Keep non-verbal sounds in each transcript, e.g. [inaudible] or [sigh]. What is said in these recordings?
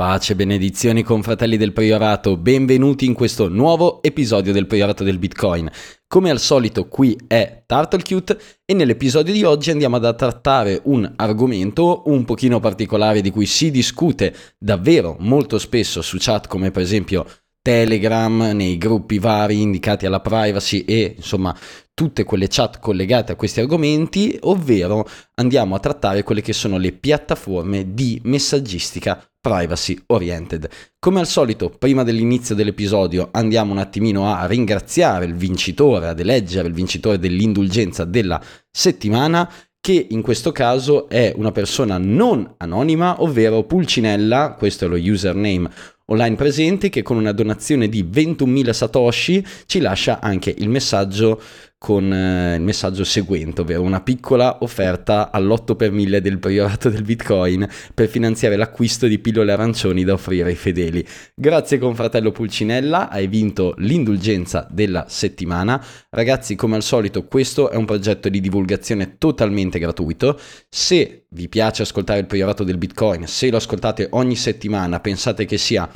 Pace benedizioni con fratelli del Priorato, benvenuti in questo nuovo episodio del Priorato del Bitcoin. Come al solito qui è TurtleCute e nell'episodio di oggi andiamo a trattare un argomento un pochino particolare di cui si discute davvero molto spesso su chat come per esempio Telegram, nei gruppi vari indicati alla privacy e insomma tutte quelle chat collegate a questi argomenti, ovvero andiamo a trattare quelle che sono le piattaforme di messaggistica privacy oriented. Come al solito, prima dell'inizio dell'episodio andiamo un attimino a ringraziare il vincitore, ad eleggere il vincitore dell'indulgenza della settimana che in questo caso è una persona non anonima, ovvero Pulcinella, questo è lo username online presente, che con una donazione di 21.000 satoshi ci lascia anche il messaggio con eh, il messaggio seguente, ovvero una piccola offerta all'8 per 1000 del priorato del Bitcoin per finanziare l'acquisto di pillole arancioni da offrire ai fedeli. Grazie confratello Pulcinella, hai vinto l'indulgenza della settimana. Ragazzi, come al solito, questo è un progetto di divulgazione totalmente gratuito. Se vi piace ascoltare il priorato del Bitcoin, se lo ascoltate ogni settimana, pensate che sia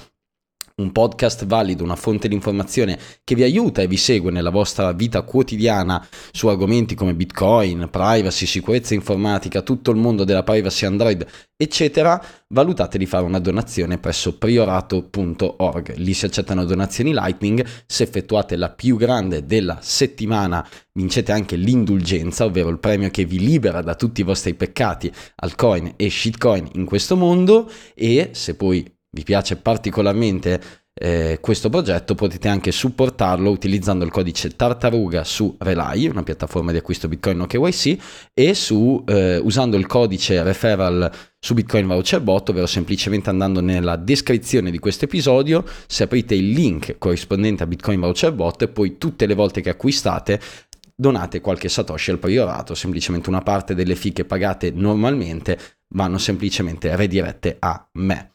un podcast valido, una fonte di informazione che vi aiuta e vi segue nella vostra vita quotidiana su argomenti come Bitcoin, privacy, sicurezza informatica, tutto il mondo della privacy Android, eccetera, valutate di fare una donazione presso priorato.org. Lì si accettano donazioni Lightning, se effettuate la più grande della settimana vincete anche l'indulgenza, ovvero il premio che vi libera da tutti i vostri peccati, altcoin e shitcoin in questo mondo e se poi vi piace particolarmente eh, questo progetto potete anche supportarlo utilizzando il codice Tartaruga su Relay, una piattaforma di acquisto Bitcoin no KYC, e su, eh, usando il codice referral su Bitcoin Voucher Bot, ovvero semplicemente andando nella descrizione di questo episodio, se aprite il link corrispondente a Bitcoin Voucher Bot poi tutte le volte che acquistate donate qualche satoshi al priorato, semplicemente una parte delle fee che pagate normalmente vanno semplicemente redirette a me.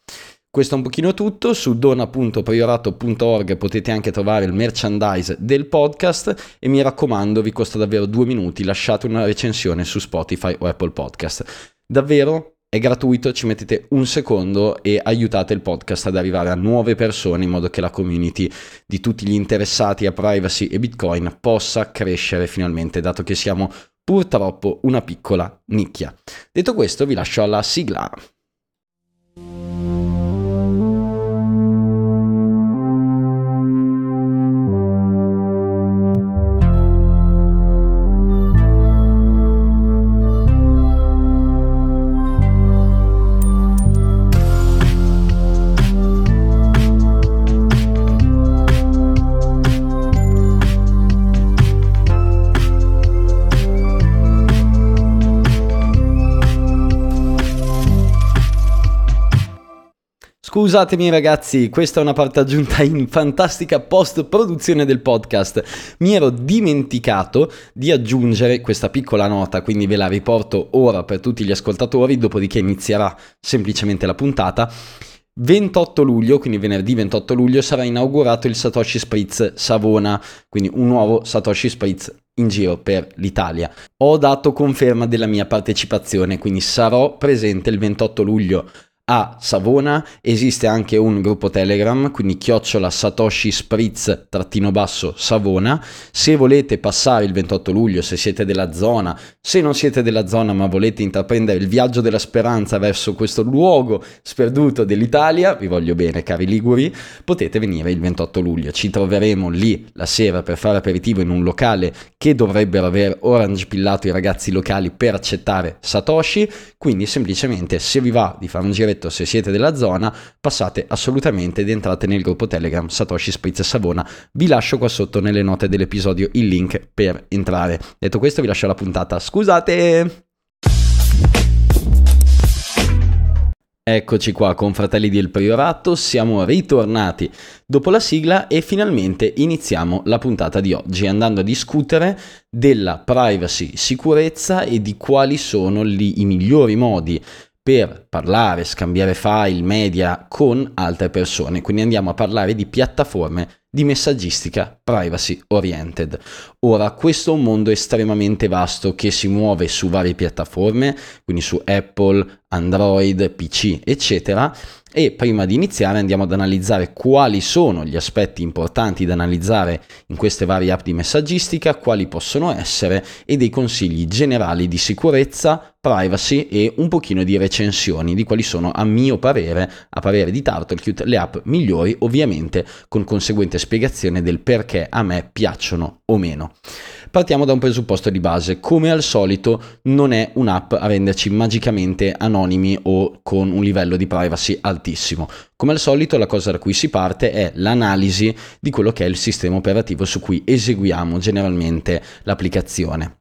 Questo è un pochino tutto, su dona.priorato.org potete anche trovare il merchandise del podcast e mi raccomando vi costa davvero due minuti, lasciate una recensione su Spotify o Apple Podcast. Davvero è gratuito, ci mettete un secondo e aiutate il podcast ad arrivare a nuove persone in modo che la community di tutti gli interessati a privacy e Bitcoin possa crescere finalmente, dato che siamo purtroppo una piccola nicchia. Detto questo vi lascio alla sigla. Scusatemi ragazzi, questa è una parte aggiunta in fantastica post produzione del podcast. Mi ero dimenticato di aggiungere questa piccola nota, quindi ve la riporto ora per tutti gli ascoltatori, dopodiché inizierà semplicemente la puntata. 28 luglio, quindi venerdì 28 luglio, sarà inaugurato il Satoshi Spritz Savona, quindi un nuovo Satoshi Spritz in giro per l'Italia. Ho dato conferma della mia partecipazione, quindi sarò presente il 28 luglio a Savona esiste anche un gruppo Telegram, quindi chiocciola Satoshi Spritz trattino basso Savona. Se volete passare il 28 luglio, se siete della zona, se non siete della zona ma volete intraprendere il viaggio della speranza verso questo luogo sperduto dell'Italia, vi voglio bene cari Liguri, potete venire il 28 luglio. Ci troveremo lì la sera per fare aperitivo in un locale che dovrebbero aver orange pillato i ragazzi locali per accettare Satoshi, quindi semplicemente se vi va di fare un giretto detto, se siete della zona, passate assolutamente ed entrate nel gruppo Telegram Satoshi Spritz Savona. Vi lascio qua sotto nelle note dell'episodio il link per entrare. Detto questo, vi lascio la puntata. Scusate! Eccoci qua con Fratelli del Priorato, siamo ritornati dopo la sigla e finalmente iniziamo la puntata di oggi andando a discutere della privacy, sicurezza e di quali sono gli, i migliori modi per parlare, scambiare file, media con altre persone. Quindi andiamo a parlare di piattaforme di messaggistica privacy oriented. Ora, questo è un mondo estremamente vasto che si muove su varie piattaforme, quindi su Apple, Android, PC, eccetera, e prima di iniziare andiamo ad analizzare quali sono gli aspetti importanti da analizzare in queste varie app di messaggistica, quali possono essere e dei consigli generali di sicurezza, privacy e un pochino di recensioni di quali sono a mio parere, a parere di Turtlecute, le app migliori, ovviamente con conseguente spiegazione del perché a me piacciono o meno. Partiamo da un presupposto di base, come al solito non è un'app a renderci magicamente anonimi o con un livello di privacy altissimo. Come al solito la cosa da cui si parte è l'analisi di quello che è il sistema operativo su cui eseguiamo generalmente l'applicazione.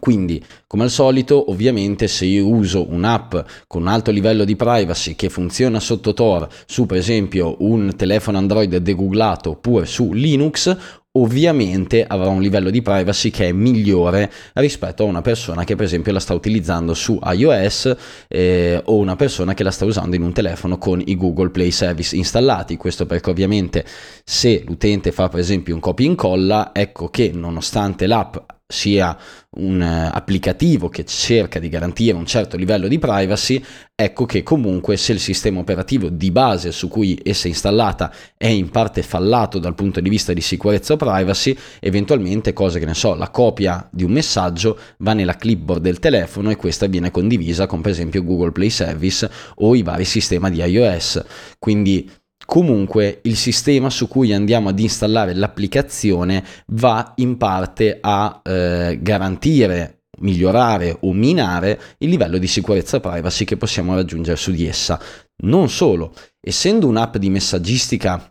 Quindi, come al solito, ovviamente se io uso un'app con un alto livello di privacy che funziona sotto Tor su per esempio un telefono Android degooglato oppure su Linux, ovviamente avrà un livello di privacy che è migliore rispetto a una persona che per esempio la sta utilizzando su iOS eh, o una persona che la sta usando in un telefono con i Google Play Service installati. Questo perché ovviamente se l'utente fa per esempio un copia e incolla, ecco che nonostante l'app sia un uh, applicativo che cerca di garantire un certo livello di privacy, ecco che comunque se il sistema operativo di base su cui essa è installata è in parte fallato dal punto di vista di sicurezza o privacy, eventualmente cose che ne so, la copia di un messaggio va nella clipboard del telefono e questa viene condivisa con per esempio Google Play Service o i vari sistemi di iOS. Quindi Comunque il sistema su cui andiamo ad installare l'applicazione va in parte a eh, garantire, migliorare o minare il livello di sicurezza privacy che possiamo raggiungere su di essa. Non solo, essendo un'app di messaggistica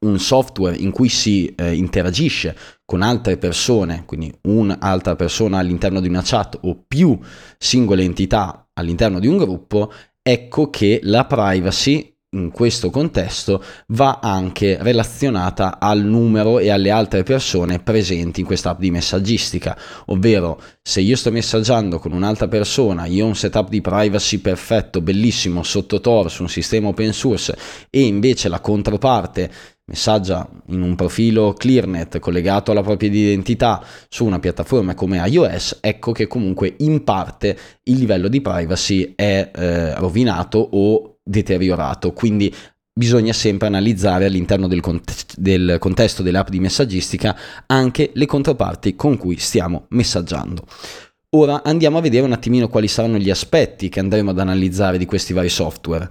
un software in cui si eh, interagisce con altre persone, quindi un'altra persona all'interno di una chat o più singole entità all'interno di un gruppo, ecco che la privacy in questo contesto va anche relazionata al numero e alle altre persone presenti in questa app di messaggistica, ovvero se io sto messaggiando con un'altra persona, io ho un setup di privacy perfetto, bellissimo, sotto Tor su un sistema open source e invece la controparte messaggia in un profilo ClearNet collegato alla propria identità su una piattaforma come iOS, ecco che comunque in parte il livello di privacy è eh, rovinato o deteriorato, quindi bisogna sempre analizzare all'interno del, cont- del contesto dell'app di messaggistica anche le controparti con cui stiamo messaggiando. Ora andiamo a vedere un attimino quali saranno gli aspetti che andremo ad analizzare di questi vari software.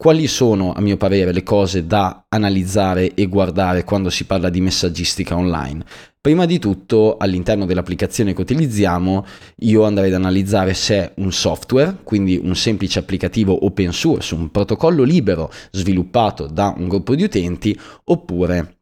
Quali sono, a mio parere, le cose da analizzare e guardare quando si parla di messaggistica online? Prima di tutto, all'interno dell'applicazione che utilizziamo, io andrei ad analizzare se è un software, quindi un semplice applicativo open source, un protocollo libero sviluppato da un gruppo di utenti, oppure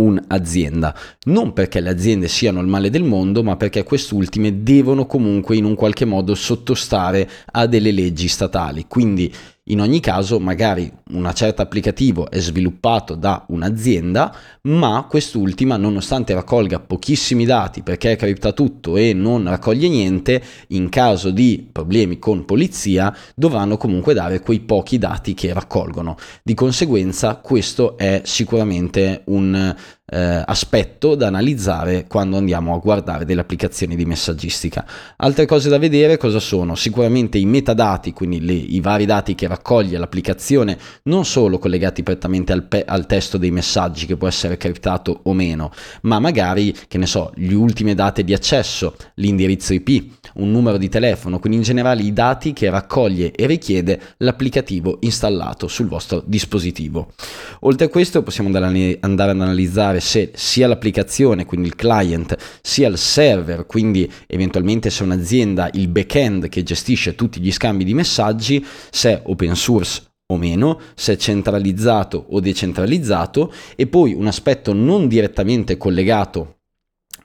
un'azienda. Non perché le aziende siano il male del mondo, ma perché quest'ultime devono comunque in un qualche modo sottostare a delle leggi statali. Quindi in ogni caso, magari un certo applicativo è sviluppato da un'azienda, ma quest'ultima, nonostante raccolga pochissimi dati perché cripta tutto e non raccoglie niente, in caso di problemi con polizia dovranno comunque dare quei pochi dati che raccolgono. Di conseguenza, questo è sicuramente un eh, aspetto da analizzare quando andiamo a guardare delle applicazioni di messaggistica. Altre cose da vedere cosa sono? Sicuramente i metadati, quindi le, i vari dati che raccoglie l'applicazione, non solo collegati prettamente al, pe- al testo dei messaggi che può essere criptato o meno, ma magari, che ne so, gli ultimi dati di accesso, l'indirizzo IP, un numero di telefono, quindi in generale i dati che raccoglie e richiede l'applicativo installato sul vostro dispositivo. Oltre a questo possiamo andare ad analizzare se sia l'applicazione, quindi il client, sia il server, quindi eventualmente se un'azienda il backend che gestisce tutti gli scambi di messaggi, se è open source o meno, se è centralizzato o decentralizzato e poi un aspetto non direttamente collegato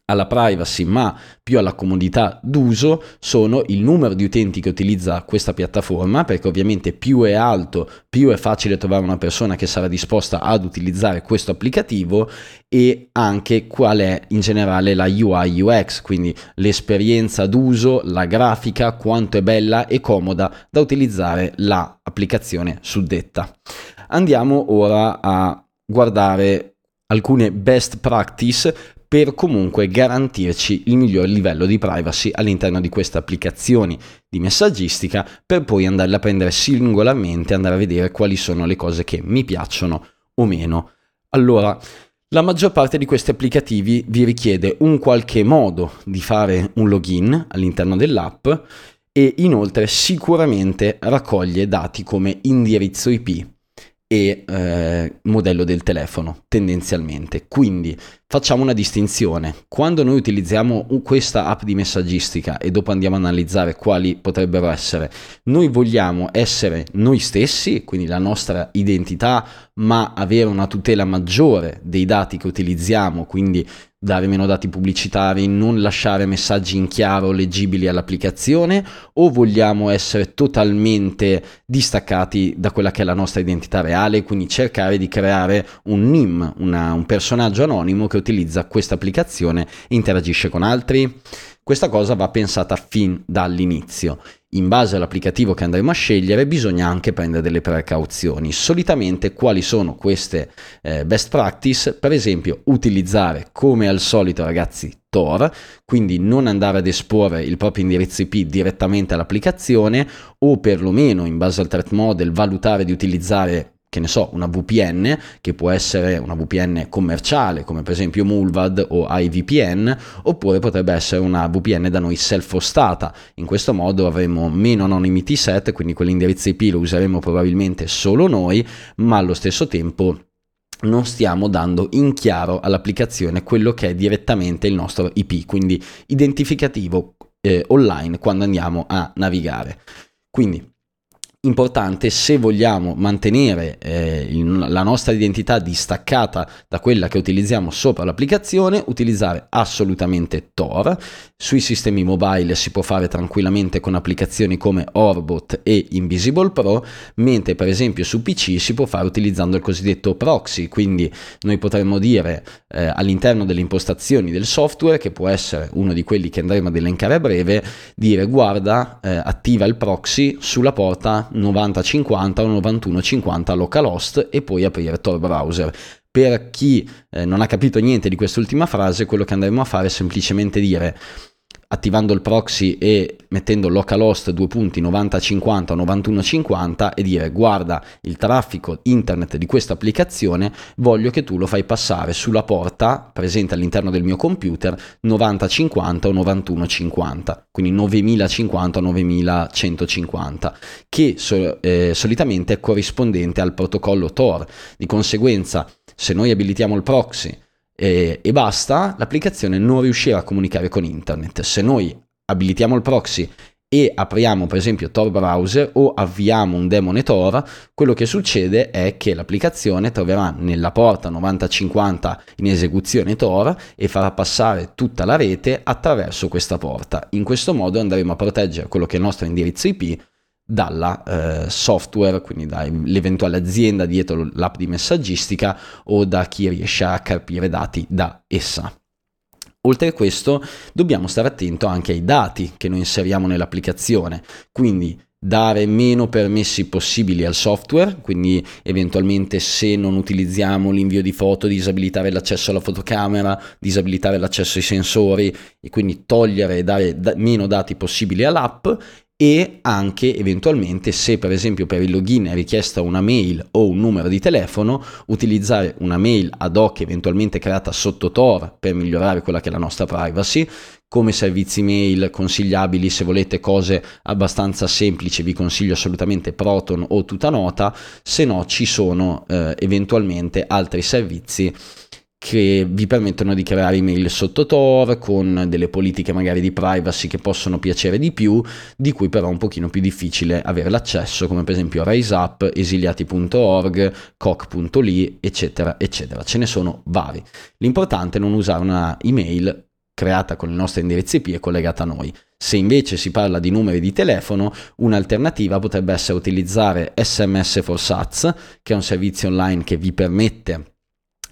alla privacy ma più alla comodità d'uso sono il numero di utenti che utilizza questa piattaforma perché ovviamente più è alto più è facile trovare una persona che sarà disposta ad utilizzare questo applicativo e anche qual è in generale la UI UX quindi l'esperienza d'uso la grafica quanto è bella e comoda da utilizzare l'applicazione suddetta. Andiamo ora a guardare alcune best practice per comunque garantirci il miglior livello di privacy all'interno di queste applicazioni di messaggistica per poi andarle a prendere singolarmente, andare a vedere quali sono le cose che mi piacciono o meno. Allora, la maggior parte di questi applicativi vi richiede un qualche modo di fare un login all'interno dell'app e inoltre sicuramente raccoglie dati come indirizzo IP e eh, modello del telefono tendenzialmente. Quindi facciamo una distinzione. Quando noi utilizziamo questa app di messaggistica e dopo andiamo a analizzare quali potrebbero essere, noi vogliamo essere noi stessi, quindi la nostra identità, ma avere una tutela maggiore dei dati che utilizziamo, quindi dare meno dati pubblicitari, non lasciare messaggi in chiaro leggibili all'applicazione o vogliamo essere totalmente distaccati da quella che è la nostra identità reale, quindi cercare di creare un NIM, una, un personaggio anonimo che utilizza questa applicazione e interagisce con altri? Questa cosa va pensata fin dall'inizio. In base all'applicativo che andremo a scegliere bisogna anche prendere delle precauzioni. Solitamente quali sono queste eh, best practice? Per esempio utilizzare come al solito ragazzi Tor, quindi non andare ad esporre il proprio indirizzo IP direttamente all'applicazione o perlomeno in base al threat model valutare di utilizzare che ne so, una VPN, che può essere una VPN commerciale, come per esempio Mulvad o iVPN, oppure potrebbe essere una VPN da noi self-hostata. In questo modo avremo meno anonymity set, quindi quell'indirizzo IP lo useremo probabilmente solo noi, ma allo stesso tempo non stiamo dando in chiaro all'applicazione quello che è direttamente il nostro IP, quindi identificativo eh, online quando andiamo a navigare. Quindi importante se vogliamo mantenere eh, il, la nostra identità distaccata da quella che utilizziamo sopra l'applicazione, utilizzare assolutamente Tor. Sui sistemi mobile si può fare tranquillamente con applicazioni come Orbot e Invisible Pro, mentre per esempio su PC si può fare utilizzando il cosiddetto proxy, quindi noi potremmo dire eh, all'interno delle impostazioni del software, che può essere uno di quelli che andremo ad elencare a breve, dire guarda, eh, attiva il proxy sulla porta 9050 o 9150 localhost e poi aprire Tor browser. Per chi eh, non ha capito niente di quest'ultima frase, quello che andremo a fare è semplicemente dire attivando il proxy e mettendo localhost 2 punti 9050 o 9150 e dire guarda il traffico internet di questa applicazione voglio che tu lo fai passare sulla porta presente all'interno del mio computer 9050 o 9150 quindi 9050 o 9150 che so, eh, solitamente è corrispondente al protocollo Tor. Di conseguenza se noi abilitiamo il proxy e, e basta, l'applicazione non riuscirà a comunicare con internet. Se noi abilitiamo il proxy e apriamo per esempio Tor browser o avviamo un demone Tor, quello che succede è che l'applicazione troverà nella porta 9050 in esecuzione Tor e farà passare tutta la rete attraverso questa porta. In questo modo andremo a proteggere quello che è il nostro indirizzo IP dalla eh, software, quindi dall'eventuale azienda dietro l'app di messaggistica o da chi riesce a capire dati da essa. Oltre a questo dobbiamo stare attento anche ai dati che noi inseriamo nell'applicazione, quindi dare meno permessi possibili al software, quindi eventualmente se non utilizziamo l'invio di foto disabilitare l'accesso alla fotocamera, disabilitare l'accesso ai sensori e quindi togliere e dare da- meno dati possibili all'app e anche eventualmente se per esempio per il login è richiesta una mail o un numero di telefono utilizzare una mail ad hoc eventualmente creata sotto Tor per migliorare quella che è la nostra privacy come servizi mail consigliabili se volete cose abbastanza semplici vi consiglio assolutamente Proton o Tutanota se no ci sono eh, eventualmente altri servizi che vi permettono di creare email sotto Tor con delle politiche magari di privacy che possono piacere di più, di cui però è un pochino più difficile avere l'accesso, come per esempio RaiseUp, esiliati.org, coc.ly, eccetera, eccetera. Ce ne sono vari. L'importante è non usare una email creata con il nostro indirizzo IP e collegata a noi. Se invece si parla di numeri di telefono, un'alternativa potrebbe essere utilizzare SMS for SATS, che è un servizio online che vi permette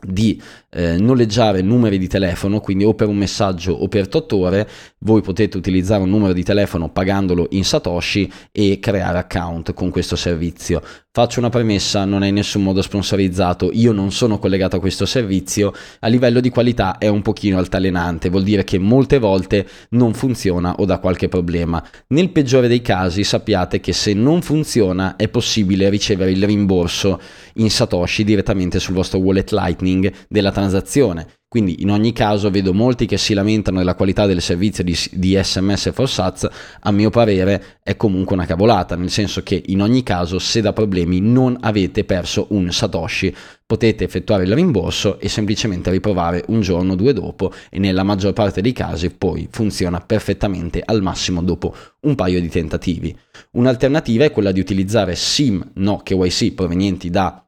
di eh, noleggiare numeri di telefono, quindi o per un messaggio o per tutore, voi potete utilizzare un numero di telefono pagandolo in Satoshi e creare account con questo servizio. Faccio una premessa, non è in nessun modo sponsorizzato, io non sono collegato a questo servizio, a livello di qualità è un pochino altalenante, vuol dire che molte volte non funziona o dà qualche problema. Nel peggiore dei casi sappiate che se non funziona è possibile ricevere il rimborso in Satoshi direttamente sul vostro wallet Lightning della transazione. Quindi in ogni caso vedo molti che si lamentano della qualità del servizio di, di SMS for Sats, a mio parere è comunque una cavolata, nel senso che in ogni caso se da problemi non avete perso un Satoshi, potete effettuare il rimborso e semplicemente riprovare un giorno o due dopo e nella maggior parte dei casi poi funziona perfettamente al massimo dopo un paio di tentativi. Un'alternativa è quella di utilizzare SIM no KYC provenienti da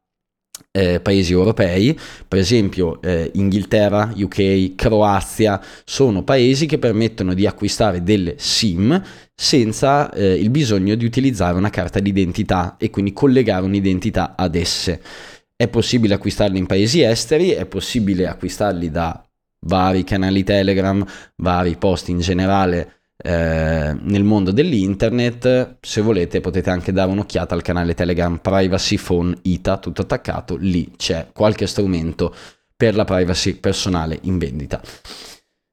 eh, paesi europei, per esempio eh, Inghilterra, UK, Croazia, sono paesi che permettono di acquistare delle SIM senza eh, il bisogno di utilizzare una carta d'identità e quindi collegare un'identità ad esse. È possibile acquistarli in paesi esteri, è possibile acquistarli da vari canali Telegram, vari posti in generale eh, nel mondo dell'internet. Se volete potete anche dare un'occhiata al canale Telegram Privacy Phone ITA, tutto attaccato, lì c'è qualche strumento per la privacy personale in vendita.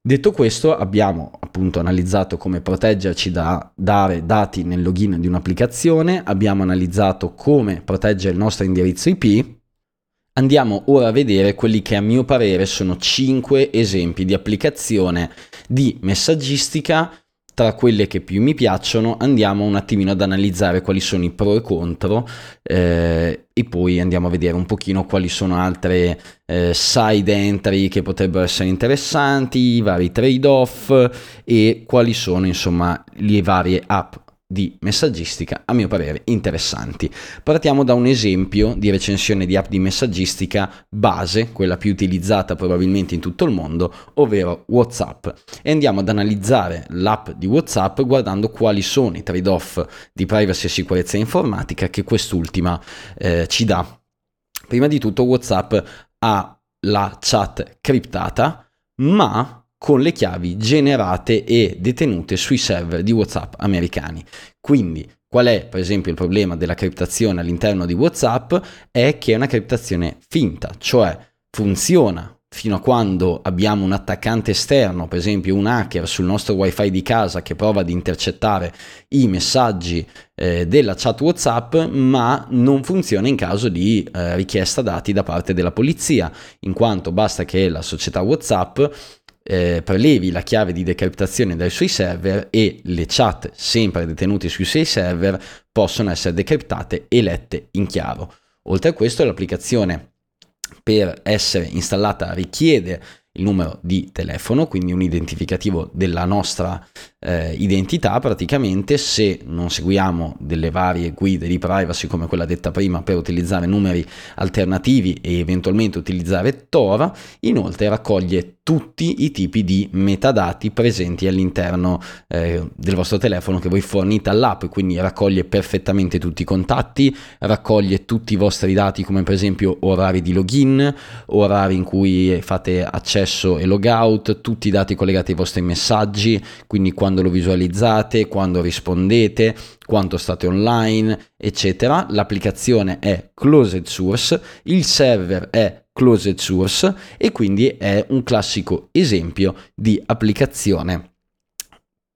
Detto questo, abbiamo appunto analizzato come proteggerci da dare dati nel login di un'applicazione, abbiamo analizzato come proteggere il nostro indirizzo IP. Andiamo ora a vedere quelli che a mio parere sono 5 esempi di applicazione di messaggistica tra quelle che più mi piacciono andiamo un attimino ad analizzare quali sono i pro e contro eh, e poi andiamo a vedere un pochino quali sono altre eh, side entry che potrebbero essere interessanti, i vari trade off e quali sono insomma le varie app di messaggistica, a mio parere, interessanti. Partiamo da un esempio di recensione di app di messaggistica base, quella più utilizzata probabilmente in tutto il mondo, ovvero WhatsApp. E andiamo ad analizzare l'app di WhatsApp guardando quali sono i trade-off di privacy e sicurezza informatica che quest'ultima eh, ci dà. Prima di tutto WhatsApp ha la chat criptata, ma con le chiavi generate e detenute sui server di WhatsApp americani. Quindi, qual è per esempio il problema della criptazione all'interno di WhatsApp? È che è una criptazione finta, cioè funziona fino a quando abbiamo un attaccante esterno, per esempio un hacker sul nostro wifi di casa che prova ad intercettare i messaggi eh, della chat WhatsApp, ma non funziona in caso di eh, richiesta dati da parte della polizia, in quanto basta che la società WhatsApp eh, prelevi la chiave di decriptazione dai suoi server e le chat sempre detenute sui suoi server possono essere decriptate e lette in chiaro. Oltre a questo l'applicazione per essere installata richiede il numero di telefono, quindi un identificativo della nostra eh, identità praticamente se non seguiamo delle varie guide di privacy come quella detta prima per utilizzare numeri alternativi e eventualmente utilizzare Tor, inoltre raccoglie tutti i tipi di metadati presenti all'interno eh, del vostro telefono che voi fornite all'app, quindi raccoglie perfettamente tutti i contatti, raccoglie tutti i vostri dati come per esempio orari di login, orari in cui fate accesso e logout, tutti i dati collegati ai vostri messaggi, quindi quando lo visualizzate, quando rispondete, quanto state online, eccetera. L'applicazione è closed source, il server è closed source e quindi è un classico esempio di applicazione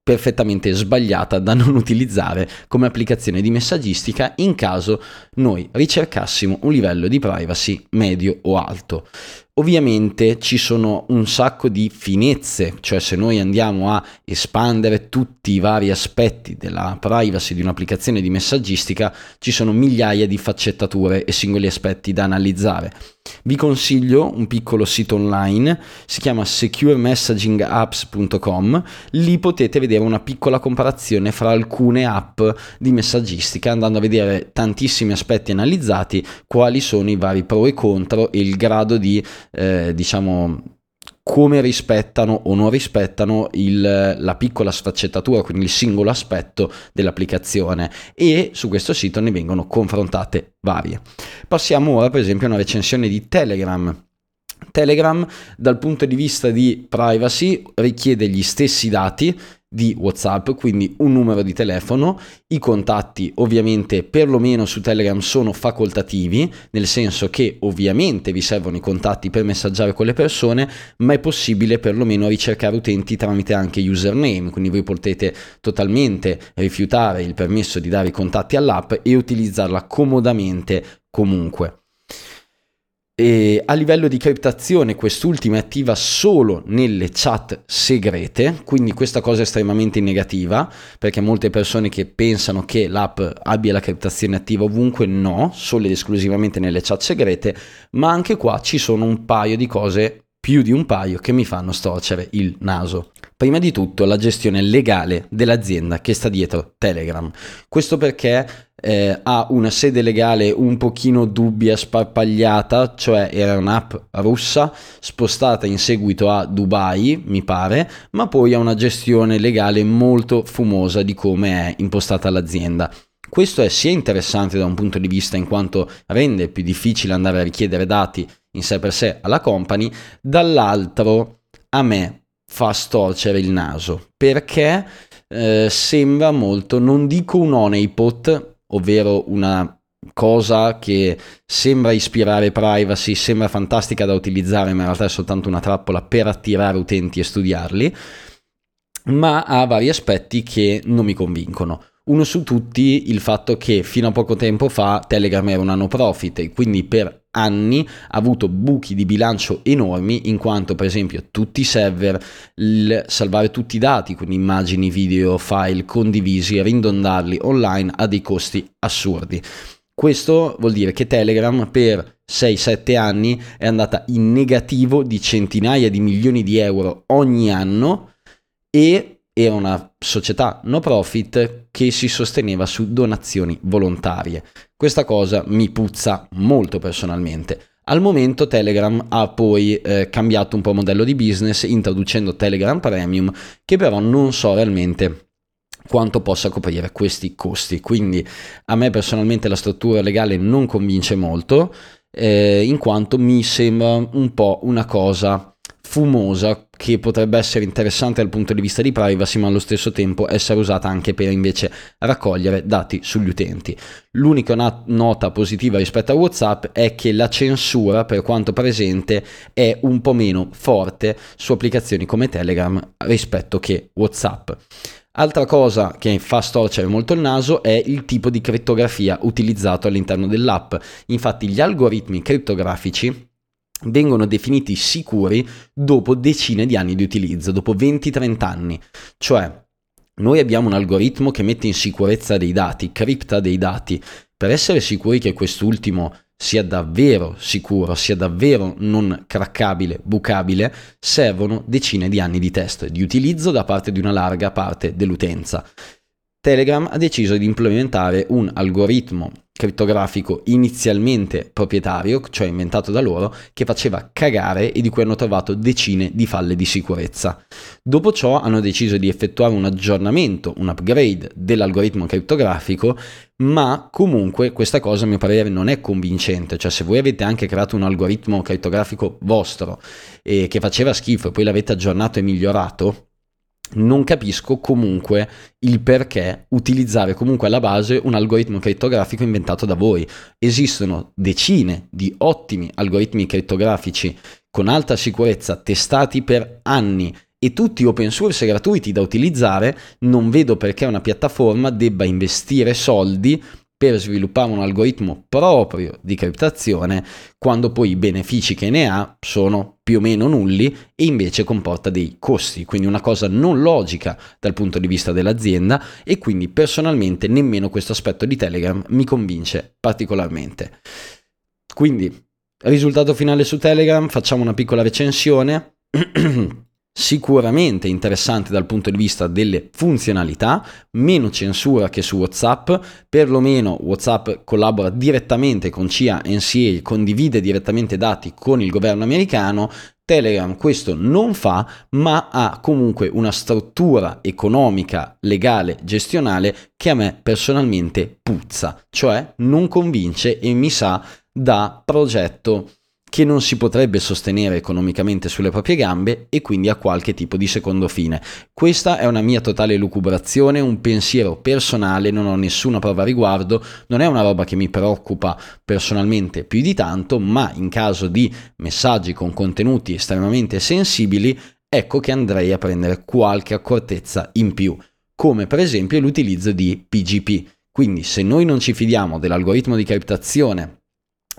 perfettamente sbagliata da non utilizzare come applicazione di messaggistica in caso noi ricercassimo un livello di privacy medio o alto. Ovviamente ci sono un sacco di finezze, cioè se noi andiamo a espandere tutti i vari aspetti della privacy di un'applicazione di messaggistica, ci sono migliaia di faccettature e singoli aspetti da analizzare. Vi consiglio un piccolo sito online, si chiama securemessagingapps.com, lì potete vedere una piccola comparazione fra alcune app di messaggistica, andando a vedere tantissimi aspetti analizzati, quali sono i vari pro e contro e il grado di eh, diciamo come rispettano o non rispettano il, la piccola sfaccettatura, quindi il singolo aspetto dell'applicazione e su questo sito ne vengono confrontate varie. Passiamo ora per esempio a una recensione di Telegram. Telegram dal punto di vista di privacy richiede gli stessi dati di WhatsApp, quindi un numero di telefono. I contatti ovviamente perlomeno su Telegram sono facoltativi, nel senso che ovviamente vi servono i contatti per messaggiare con le persone, ma è possibile perlomeno ricercare utenti tramite anche username, quindi voi potete totalmente rifiutare il permesso di dare i contatti all'app e utilizzarla comodamente comunque. E a livello di criptazione quest'ultima è attiva solo nelle chat segrete, quindi questa cosa è estremamente negativa perché molte persone che pensano che l'app abbia la criptazione attiva ovunque, no, solo ed esclusivamente nelle chat segrete, ma anche qua ci sono un paio di cose, più di un paio, che mi fanno storcere il naso. Prima di tutto la gestione legale dell'azienda che sta dietro Telegram. Questo perché eh, ha una sede legale un pochino dubbia, sparpagliata, cioè era un'app russa spostata in seguito a Dubai, mi pare, ma poi ha una gestione legale molto fumosa di come è impostata l'azienda. Questo è sia interessante da un punto di vista in quanto rende più difficile andare a richiedere dati in sé per sé alla company, dall'altro a me fa storcere il naso perché eh, sembra molto, non dico un honeypot, ovvero una cosa che sembra ispirare privacy, sembra fantastica da utilizzare, ma in realtà è soltanto una trappola per attirare utenti e studiarli, ma ha vari aspetti che non mi convincono. Uno su tutti il fatto che fino a poco tempo fa Telegram era una no profit e quindi per anni ha avuto buchi di bilancio enormi in quanto per esempio tutti i server, il salvare tutti i dati, quindi immagini, video, file condivisi, rindondarli online a dei costi assurdi. Questo vuol dire che Telegram per 6-7 anni è andata in negativo di centinaia di milioni di euro ogni anno e era una società no profit che si sosteneva su donazioni volontarie. Questa cosa mi puzza molto personalmente. Al momento Telegram ha poi eh, cambiato un po' modello di business introducendo Telegram Premium che però non so realmente quanto possa coprire questi costi. Quindi a me personalmente la struttura legale non convince molto eh, in quanto mi sembra un po' una cosa fumosa che potrebbe essere interessante dal punto di vista di privacy ma allo stesso tempo essere usata anche per invece raccogliere dati sugli utenti. L'unica nota positiva rispetto a WhatsApp è che la censura per quanto presente è un po' meno forte su applicazioni come Telegram rispetto che WhatsApp. Altra cosa che fa storcere molto il naso è il tipo di crittografia utilizzato all'interno dell'app. Infatti gli algoritmi crittografici vengono definiti sicuri dopo decine di anni di utilizzo, dopo 20-30 anni. Cioè, noi abbiamo un algoritmo che mette in sicurezza dei dati, cripta dei dati. Per essere sicuri che quest'ultimo sia davvero sicuro, sia davvero non craccabile, bucabile, servono decine di anni di test di utilizzo da parte di una larga parte dell'utenza. Telegram ha deciso di implementare un algoritmo criptografico inizialmente proprietario, cioè inventato da loro, che faceva cagare e di cui hanno trovato decine di falle di sicurezza. Dopo ciò hanno deciso di effettuare un aggiornamento, un upgrade dell'algoritmo criptografico, ma comunque questa cosa a mio parere non è convincente, cioè se voi avete anche creato un algoritmo criptografico vostro e che faceva schifo e poi l'avete aggiornato e migliorato, non capisco comunque il perché utilizzare comunque alla base un algoritmo crittografico inventato da voi. Esistono decine di ottimi algoritmi crittografici con alta sicurezza testati per anni e tutti open source gratuiti da utilizzare, non vedo perché una piattaforma debba investire soldi per sviluppare un algoritmo proprio di criptazione quando poi i benefici che ne ha sono più o meno nulli e invece comporta dei costi, quindi una cosa non logica dal punto di vista dell'azienda e quindi personalmente nemmeno questo aspetto di Telegram mi convince particolarmente. Quindi, risultato finale su Telegram, facciamo una piccola recensione. [clears throat] sicuramente interessante dal punto di vista delle funzionalità, meno censura che su WhatsApp, perlomeno WhatsApp collabora direttamente con CIA NCA, condivide direttamente dati con il governo americano, Telegram questo non fa, ma ha comunque una struttura economica, legale, gestionale che a me personalmente puzza, cioè non convince e mi sa da progetto che non si potrebbe sostenere economicamente sulle proprie gambe e quindi ha qualche tipo di secondo fine. Questa è una mia totale lucubrazione, un pensiero personale, non ho nessuna prova a riguardo, non è una roba che mi preoccupa personalmente più di tanto, ma in caso di messaggi con contenuti estremamente sensibili, ecco che andrei a prendere qualche accortezza in più, come per esempio l'utilizzo di PGP. Quindi se noi non ci fidiamo dell'algoritmo di criptazione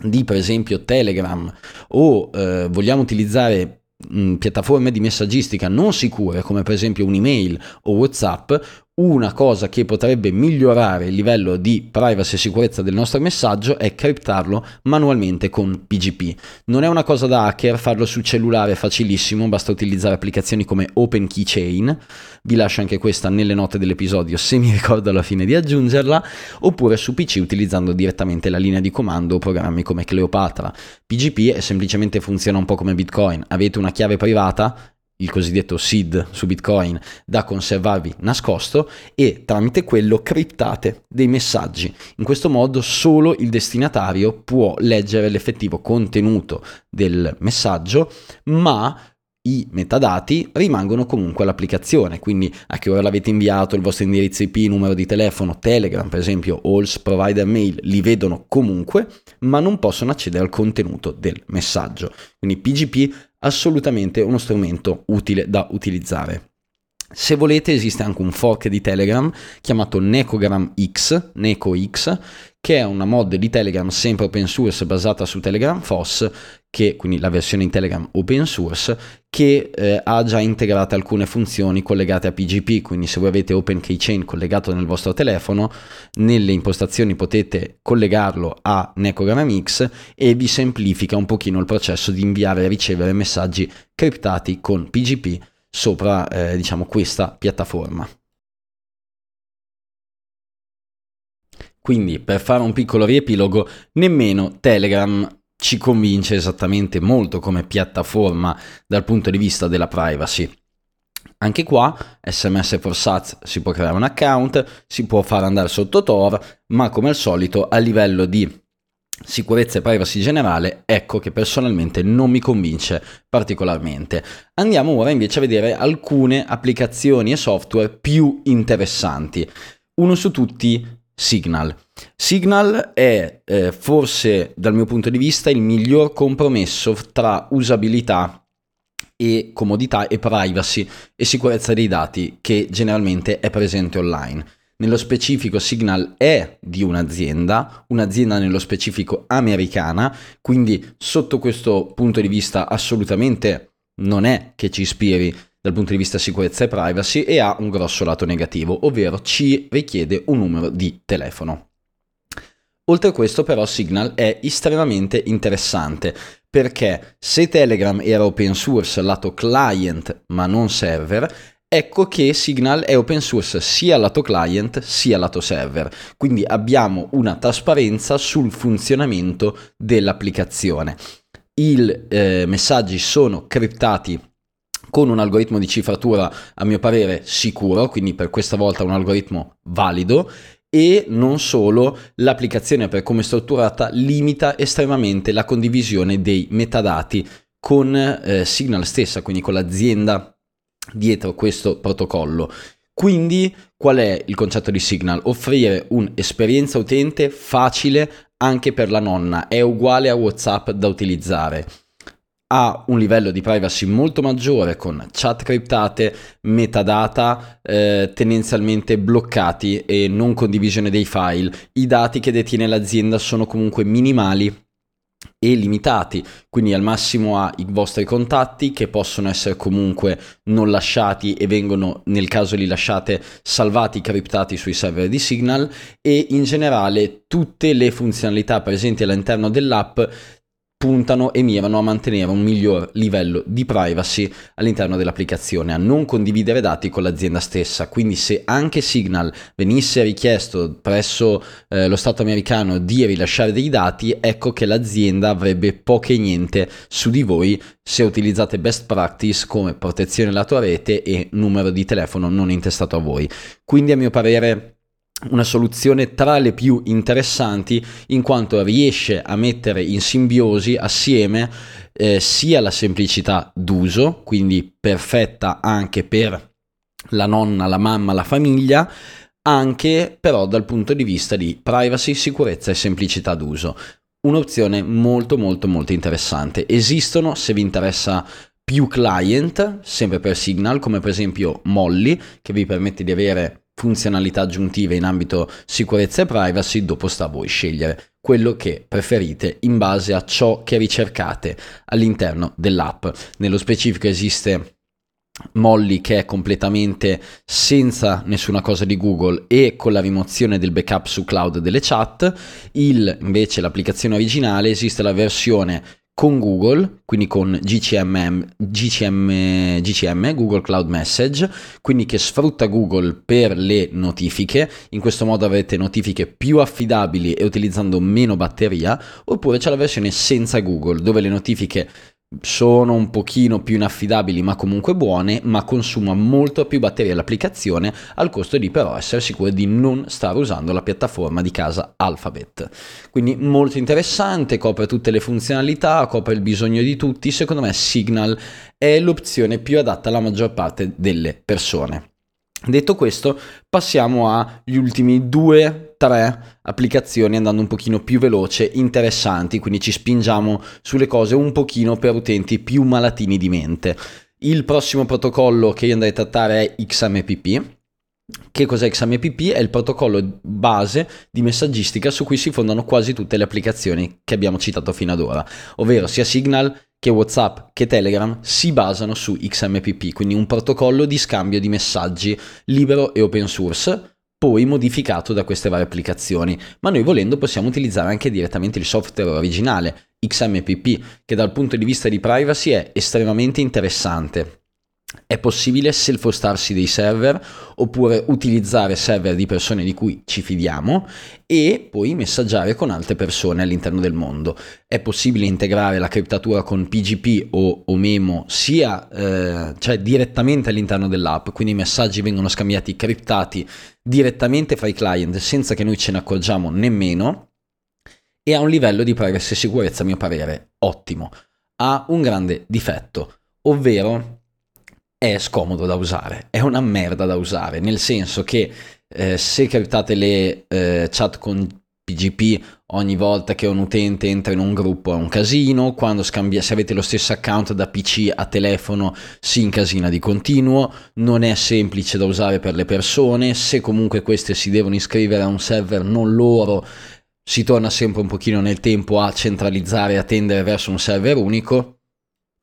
di per esempio Telegram o eh, vogliamo utilizzare mh, piattaforme di messaggistica non sicure come per esempio un'email o WhatsApp, una cosa che potrebbe migliorare il livello di privacy e sicurezza del nostro messaggio è criptarlo manualmente con PGP. Non è una cosa da hacker, farlo sul cellulare è facilissimo, basta utilizzare applicazioni come Open Keychain, vi lascio anche questa nelle note dell'episodio se mi ricordo alla fine di aggiungerla, oppure su PC utilizzando direttamente la linea di comando o programmi come Cleopatra. PGP è semplicemente funziona un po' come Bitcoin, avete una chiave privata, il cosiddetto seed su Bitcoin da conservarvi nascosto e tramite quello criptate dei messaggi. In questo modo solo il destinatario può leggere l'effettivo contenuto del messaggio, ma i metadati rimangono comunque all'applicazione, quindi a che ora l'avete inviato, il vostro indirizzo IP, numero di telefono, Telegram per esempio, Alls, Provider Mail, li vedono comunque, ma non possono accedere al contenuto del messaggio. Quindi PGP assolutamente uno strumento utile da utilizzare. Se volete esiste anche un fork di Telegram chiamato Necogram X, Neco X, che è una mod di Telegram sempre open source basata su Telegram FOSS, che, quindi la versione in Telegram open source, che eh, ha già integrate alcune funzioni collegate a PGP, quindi se voi avete Open Keychain collegato nel vostro telefono, nelle impostazioni potete collegarlo a Necogram X e vi semplifica un pochino il processo di inviare e ricevere messaggi criptati con PGP sopra eh, diciamo questa piattaforma. Quindi per fare un piccolo riepilogo, nemmeno Telegram ci convince esattamente molto come piattaforma dal punto di vista della privacy. Anche qua, SMS for SAT si può creare un account, si può fare andare sotto Tor, ma come al solito a livello di sicurezza e privacy generale, ecco che personalmente non mi convince particolarmente. Andiamo ora invece a vedere alcune applicazioni e software più interessanti. Uno su tutti, Signal. Signal è eh, forse dal mio punto di vista il miglior compromesso tra usabilità e comodità e privacy e sicurezza dei dati che generalmente è presente online. Nello specifico Signal è di un'azienda, un'azienda nello specifico americana, quindi sotto questo punto di vista assolutamente non è che ci ispiri dal punto di vista sicurezza e privacy e ha un grosso lato negativo, ovvero ci richiede un numero di telefono. Oltre a questo però Signal è estremamente interessante perché se Telegram era open source lato client ma non server, Ecco che Signal è open source sia lato client sia lato server, quindi abbiamo una trasparenza sul funzionamento dell'applicazione. I eh, messaggi sono criptati con un algoritmo di cifratura a mio parere sicuro, quindi per questa volta un algoritmo valido e non solo l'applicazione per come è strutturata limita estremamente la condivisione dei metadati con eh, Signal stessa, quindi con l'azienda dietro questo protocollo. Quindi qual è il concetto di Signal? Offrire un'esperienza utente facile anche per la nonna, è uguale a WhatsApp da utilizzare. Ha un livello di privacy molto maggiore con chat criptate, metadata eh, tendenzialmente bloccati e non condivisione dei file. I dati che detiene l'azienda sono comunque minimali e limitati, quindi al massimo ha i vostri contatti che possono essere comunque non lasciati e vengono nel caso li lasciate salvati, criptati sui server di Signal. E in generale tutte le funzionalità presenti all'interno dell'app puntano e mirano a mantenere un miglior livello di privacy all'interno dell'applicazione, a non condividere dati con l'azienda stessa. Quindi se anche Signal venisse richiesto presso eh, lo Stato americano di rilasciare dei dati, ecco che l'azienda avrebbe poche e niente su di voi se utilizzate best practice come protezione lato rete e numero di telefono non intestato a voi. Quindi a mio parere una soluzione tra le più interessanti in quanto riesce a mettere in simbiosi assieme eh, sia la semplicità d'uso, quindi perfetta anche per la nonna, la mamma, la famiglia, anche però dal punto di vista di privacy, sicurezza e semplicità d'uso. Un'opzione molto molto molto interessante. Esistono, se vi interessa più client, sempre per Signal, come per esempio Molly, che vi permette di avere funzionalità aggiuntive in ambito sicurezza e privacy, dopo sta a voi scegliere quello che preferite in base a ciò che ricercate all'interno dell'app. Nello specifico esiste Molly che è completamente senza nessuna cosa di Google e con la rimozione del backup su cloud delle chat, il invece l'applicazione originale esiste la versione con Google, quindi con GCM, GCM, GCM, Google Cloud Message, quindi che sfrutta Google per le notifiche, in questo modo avrete notifiche più affidabili e utilizzando meno batteria, oppure c'è la versione senza Google, dove le notifiche sono un pochino più inaffidabili ma comunque buone, ma consuma molto più batteria l'applicazione al costo di però essere sicuri di non stare usando la piattaforma di casa Alphabet. Quindi molto interessante, copre tutte le funzionalità, copre il bisogno di tutti, secondo me Signal è l'opzione più adatta alla maggior parte delle persone. Detto questo, passiamo agli ultimi due, tre applicazioni andando un pochino più veloce, interessanti, quindi ci spingiamo sulle cose un pochino per utenti più malatini di mente. Il prossimo protocollo che io andrei a trattare è XMPP. Che cos'è XMPP? È il protocollo base di messaggistica su cui si fondano quasi tutte le applicazioni che abbiamo citato fino ad ora, ovvero sia Signal, che WhatsApp che Telegram si basano su XMPP, quindi un protocollo di scambio di messaggi libero e open source, poi modificato da queste varie applicazioni, ma noi volendo possiamo utilizzare anche direttamente il software originale XMPP, che dal punto di vista di privacy è estremamente interessante. È possibile self-hostarsi dei server oppure utilizzare server di persone di cui ci fidiamo e poi messaggiare con altre persone all'interno del mondo. È possibile integrare la criptatura con PGP o, o Memo sia eh, cioè direttamente all'interno dell'app, quindi i messaggi vengono scambiati criptati direttamente fra i client senza che noi ce ne accorgiamo nemmeno e ha un livello di privacy e sicurezza a mio parere ottimo. Ha un grande difetto, ovvero è scomodo da usare, è una merda da usare, nel senso che eh, se criptate le eh, chat con PGP ogni volta che un utente entra in un gruppo è un casino, quando scambia, se avete lo stesso account da PC a telefono si incasina di continuo, non è semplice da usare per le persone, se comunque queste si devono iscrivere a un server non loro si torna sempre un pochino nel tempo a centralizzare e a tendere verso un server unico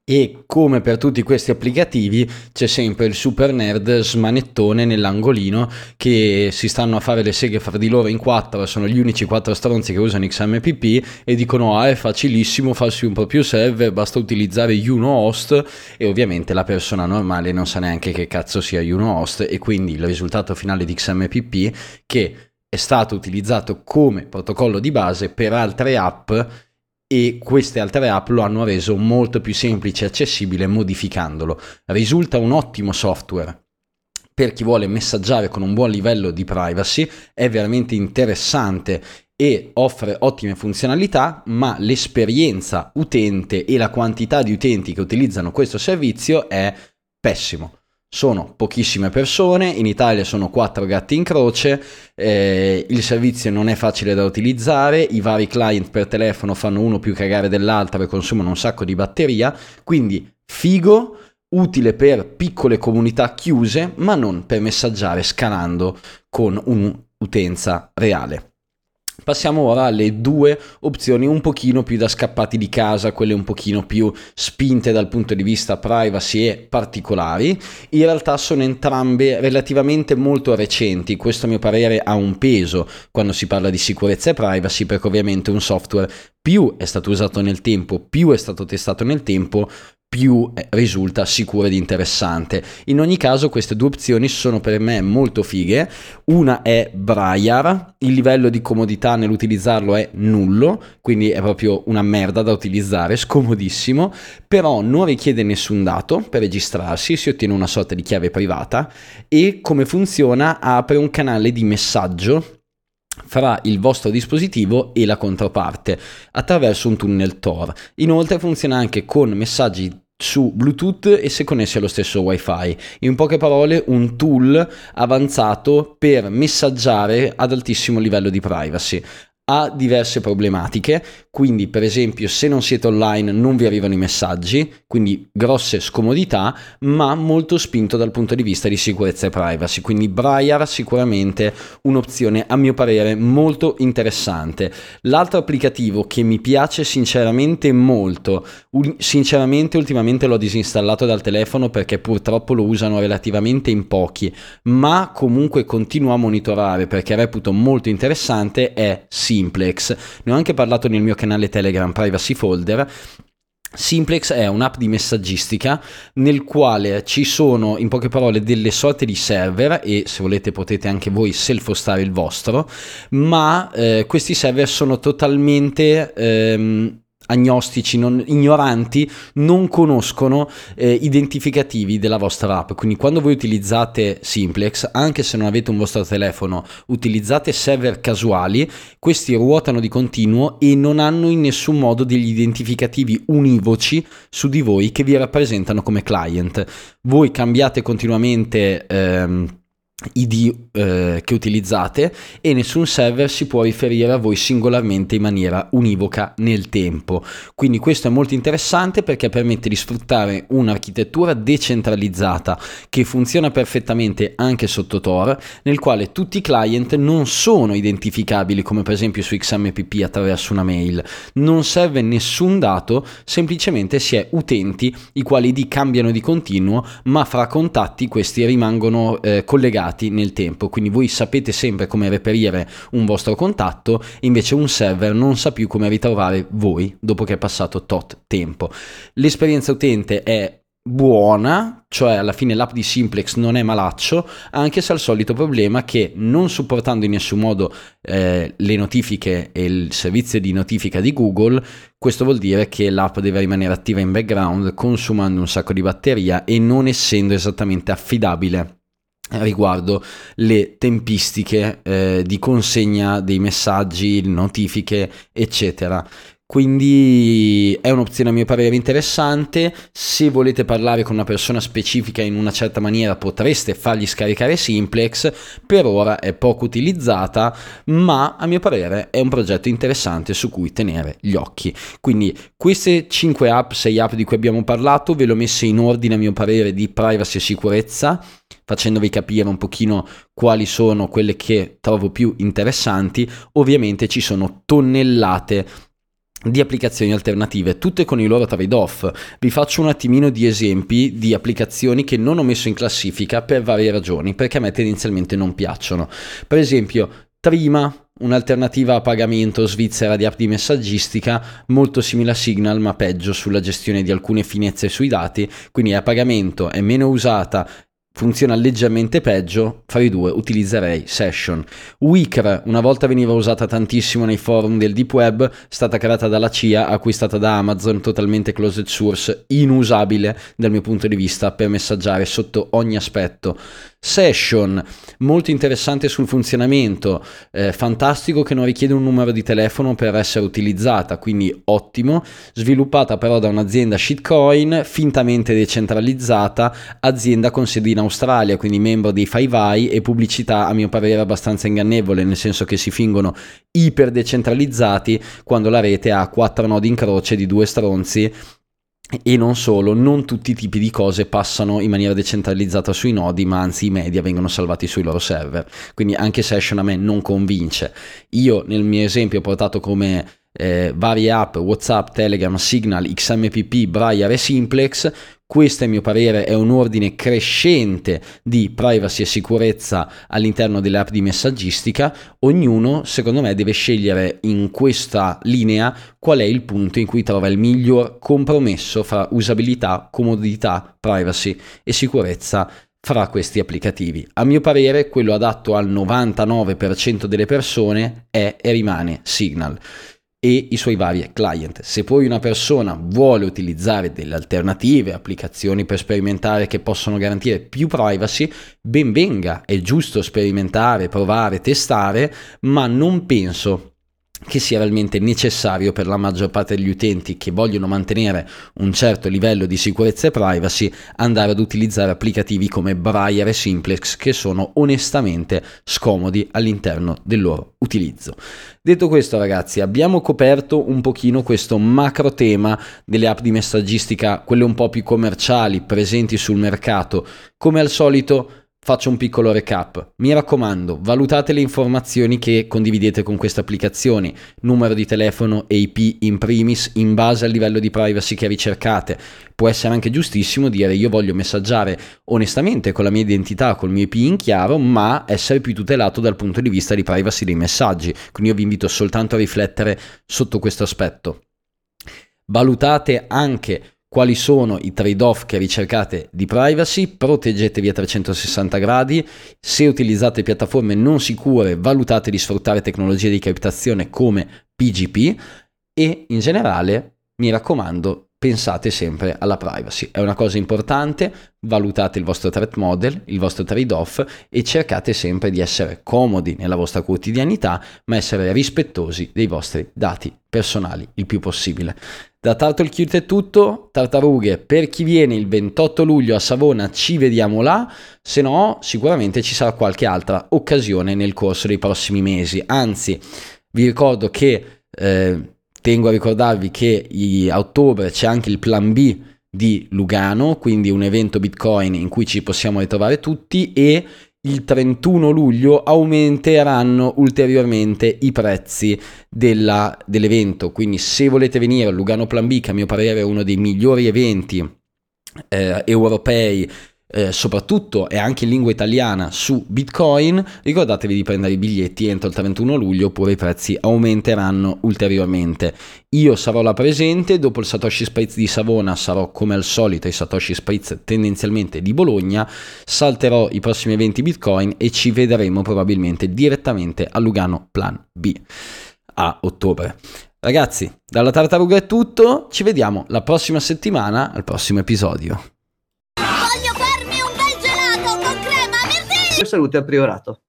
e come per tutti questi applicativi c'è sempre il super nerd smanettone nell'angolino che si stanno a fare le seghe fra di loro in quattro, sono gli unici quattro stronzi che usano XMPP e dicono ah è facilissimo farsi un proprio server, basta utilizzare Uno-host e ovviamente la persona normale non sa neanche che cazzo sia Uno-host e quindi il risultato finale di XMPP che è stato utilizzato come protocollo di base per altre app e queste altre app lo hanno reso molto più semplice e accessibile modificandolo. Risulta un ottimo software per chi vuole messaggiare con un buon livello di privacy, è veramente interessante e offre ottime funzionalità, ma l'esperienza utente e la quantità di utenti che utilizzano questo servizio è pessimo sono pochissime persone, in Italia sono quattro gatti in croce, eh, il servizio non è facile da utilizzare, i vari client per telefono fanno uno più cagare dell'altro e consumano un sacco di batteria, quindi figo, utile per piccole comunità chiuse, ma non per messaggiare scalando con un'utenza reale. Passiamo ora alle due opzioni un pochino più da scappati di casa, quelle un pochino più spinte dal punto di vista privacy e particolari. In realtà sono entrambe relativamente molto recenti, questo a mio parere ha un peso quando si parla di sicurezza e privacy perché ovviamente un software più è stato usato nel tempo, più è stato testato nel tempo, più eh, risulta sicuro ed interessante. In ogni caso queste due opzioni sono per me molto fighe. Una è Briar, il livello di comodità nell'utilizzarlo è nullo, quindi è proprio una merda da utilizzare, [laughs] scomodissimo, però non richiede nessun dato per registrarsi, si ottiene una sorta di chiave privata e come funziona apre un canale di messaggio fra il vostro dispositivo e la controparte attraverso un tunnel Tor. Inoltre funziona anche con messaggi su Bluetooth e se connessi allo stesso WiFi. In poche parole, un tool avanzato per messaggiare ad altissimo livello di privacy ha diverse problematiche, quindi per esempio se non siete online non vi arrivano i messaggi, quindi grosse scomodità, ma molto spinto dal punto di vista di sicurezza e privacy, quindi Briar sicuramente un'opzione a mio parere molto interessante. L'altro applicativo che mi piace sinceramente molto, sinceramente ultimamente l'ho disinstallato dal telefono perché purtroppo lo usano relativamente in pochi, ma comunque continuo a monitorare perché reputo molto interessante è sì Simplex. Ne ho anche parlato nel mio canale Telegram Privacy Folder Simplex è un'app di messaggistica nel quale ci sono in poche parole delle sorte di server e se volete potete anche voi self-hostare il vostro, ma eh, questi server sono totalmente ehm, agnostici, non, ignoranti, non conoscono eh, identificativi della vostra app. Quindi quando voi utilizzate Simplex, anche se non avete un vostro telefono, utilizzate server casuali, questi ruotano di continuo e non hanno in nessun modo degli identificativi univoci su di voi che vi rappresentano come client. Voi cambiate continuamente... Ehm, ID eh, che utilizzate e nessun server si può riferire a voi singolarmente in maniera univoca nel tempo. Quindi questo è molto interessante perché permette di sfruttare un'architettura decentralizzata che funziona perfettamente anche sotto Tor, nel quale tutti i client non sono identificabili come per esempio su XMPP attraverso una mail. Non serve nessun dato, semplicemente si è utenti i quali ID cambiano di continuo, ma fra contatti questi rimangono eh, collegati collegati nel tempo, quindi voi sapete sempre come reperire un vostro contatto, invece un server non sa più come ritrovare voi dopo che è passato tot tempo. L'esperienza utente è buona, cioè alla fine l'app di Simplex non è malaccio, anche se ha il solito problema che non supportando in nessun modo eh, le notifiche e il servizio di notifica di Google, questo vuol dire che l'app deve rimanere attiva in background consumando un sacco di batteria e non essendo esattamente affidabile riguardo le tempistiche eh, di consegna dei messaggi, notifiche, eccetera. Quindi è un'opzione a mio parere interessante. Se volete parlare con una persona specifica in una certa maniera potreste fargli scaricare Simplex. Per ora è poco utilizzata, ma a mio parere è un progetto interessante su cui tenere gli occhi. Quindi queste 5 app, 6 app di cui abbiamo parlato, ve le ho messe in ordine a mio parere di privacy e sicurezza facendovi capire un pochino quali sono quelle che trovo più interessanti. Ovviamente ci sono tonnellate di applicazioni alternative, tutte con i loro trade-off. Vi faccio un attimino di esempi di applicazioni che non ho messo in classifica per varie ragioni, perché a me tendenzialmente non piacciono. Per esempio, Trima, un'alternativa a pagamento svizzera di app di messaggistica molto simile a Signal ma peggio sulla gestione di alcune finezze sui dati, quindi è a pagamento, è meno usata, funziona leggermente peggio, fra i due utilizzerei Session. Wicker, una volta veniva usata tantissimo nei forum del deep web, stata creata dalla CIA, acquistata da Amazon, totalmente closed source, inusabile dal mio punto di vista per messaggiare sotto ogni aspetto. Session, molto interessante sul funzionamento, eh, fantastico che non richiede un numero di telefono per essere utilizzata, quindi ottimo, sviluppata però da un'azienda shitcoin, fintamente decentralizzata, azienda con sede in Australia, quindi membro dei Five Eye e pubblicità a mio parere abbastanza ingannevole, nel senso che si fingono iper decentralizzati quando la rete ha quattro nodi in croce di due stronzi e non solo, non tutti i tipi di cose passano in maniera decentralizzata sui nodi, ma anzi i media vengono salvati sui loro server. Quindi anche Session a me non convince. Io nel mio esempio ho portato come eh, varie app, WhatsApp, Telegram, Signal, XMPP, Braille e Simplex. Questo a mio parere è un ordine crescente di privacy e sicurezza all'interno delle app di messaggistica. Ognuno, secondo me, deve scegliere in questa linea qual è il punto in cui trova il miglior compromesso fra usabilità, comodità, privacy e sicurezza fra questi applicativi. A mio parere, quello adatto al 99% delle persone è e rimane Signal e i suoi vari client. Se poi una persona vuole utilizzare delle alternative, applicazioni per sperimentare che possono garantire più privacy, ben venga, è giusto sperimentare, provare, testare, ma non penso che sia realmente necessario per la maggior parte degli utenti che vogliono mantenere un certo livello di sicurezza e privacy andare ad utilizzare applicativi come Braille e Simplex che sono onestamente scomodi all'interno del loro utilizzo. Detto questo ragazzi abbiamo coperto un pochino questo macro tema delle app di messaggistica, quelle un po' più commerciali presenti sul mercato. Come al solito Faccio un piccolo recap. Mi raccomando, valutate le informazioni che condividete con queste applicazioni, numero di telefono e IP in primis, in base al livello di privacy che ricercate. Può essere anche giustissimo dire io voglio messaggiare onestamente con la mia identità, col mio IP in chiaro, ma essere più tutelato dal punto di vista di privacy dei messaggi. Quindi io vi invito soltanto a riflettere sotto questo aspetto. Valutate anche quali sono i trade-off che ricercate di privacy, proteggetevi a 360 gradi, se utilizzate piattaforme non sicure valutate di sfruttare tecnologie di criptazione come PGP e in generale mi raccomando pensate sempre alla privacy. È una cosa importante, valutate il vostro threat model, il vostro trade-off e cercate sempre di essere comodi nella vostra quotidianità, ma essere rispettosi dei vostri dati personali il più possibile. Da Turtle Cute è tutto, tartarughe, per chi viene il 28 luglio a Savona ci vediamo là, se no sicuramente ci sarà qualche altra occasione nel corso dei prossimi mesi, anzi vi ricordo che eh, Tengo a ricordarvi che a ottobre c'è anche il plan B di Lugano, quindi un evento Bitcoin in cui ci possiamo ritrovare tutti e il 31 luglio aumenteranno ulteriormente i prezzi della, dell'evento. Quindi se volete venire al Lugano Plan B, che a mio parere è uno dei migliori eventi eh, europei eh, soprattutto e anche in lingua italiana su Bitcoin, ricordatevi di prendere i biglietti entro il 31 luglio oppure i prezzi aumenteranno ulteriormente. Io sarò là presente, dopo il Satoshi Spritz di Savona sarò come al solito ai Satoshi Spritz tendenzialmente di Bologna, salterò i prossimi eventi Bitcoin e ci vedremo probabilmente direttamente a Lugano Plan B a ottobre. Ragazzi, dalla tartaruga è tutto, ci vediamo la prossima settimana al prossimo episodio. Salute al priorato.